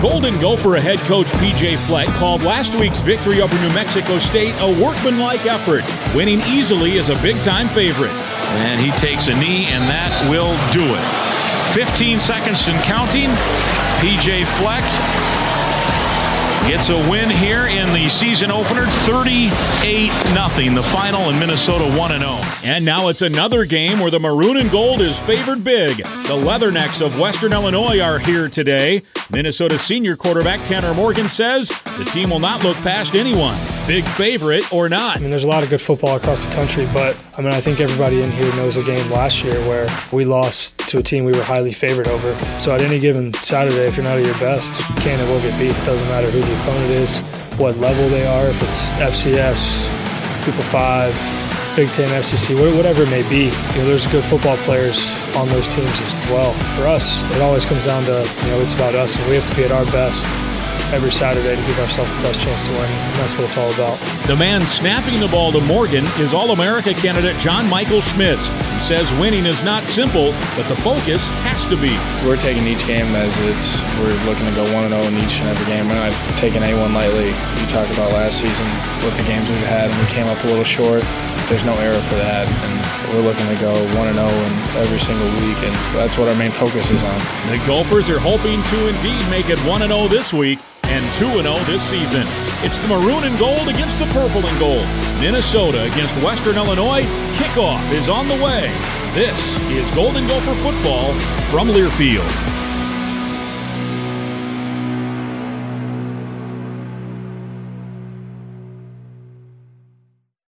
Golden Gopher head coach PJ Fleck called last week's victory over New Mexico State a workmanlike effort. Winning easily is a big time favorite. And he takes a knee, and that will do it. 15 seconds and counting. PJ Fleck gets a win here in the season opener 38 0 the final in minnesota 1-0 and now it's another game where the maroon and gold is favored big the leathernecks of western illinois are here today minnesota senior quarterback tanner morgan says the team will not look past anyone big favorite or not. I mean there's a lot of good football across the country but i mean i think everybody in here knows a game last year where we lost to a team we were highly favored over. So at any given saturday if you're not at your best you can and will get beat. It doesn't matter who the opponent is, what level they are, if it's FCS, Group Five, Big Ten, SEC, whatever it may be. You know, there's good football players on those teams as well. For us, it always comes down to you know it's about us, and we have to be at our best every Saturday to give ourselves the best chance to win. And that's what it's all about. The man snapping the ball to Morgan is All America candidate John Michael Schmitz. He says winning is not simple, but the focus has to be. We're taking each game as it's, we're looking to go 1 0 in each and every game. We're not taking A1 lightly. You talked about last season with the games we've had, and we came up a little short. There's no error for that. And we're looking to go 1 0 in every single week, and that's what our main focus is on. The Gophers are hoping to indeed make it 1 0 this week and 2 0 this season. It's the maroon and gold against the purple and gold. Minnesota against Western Illinois. Kickoff is on the way. This is Golden Gopher football from Learfield.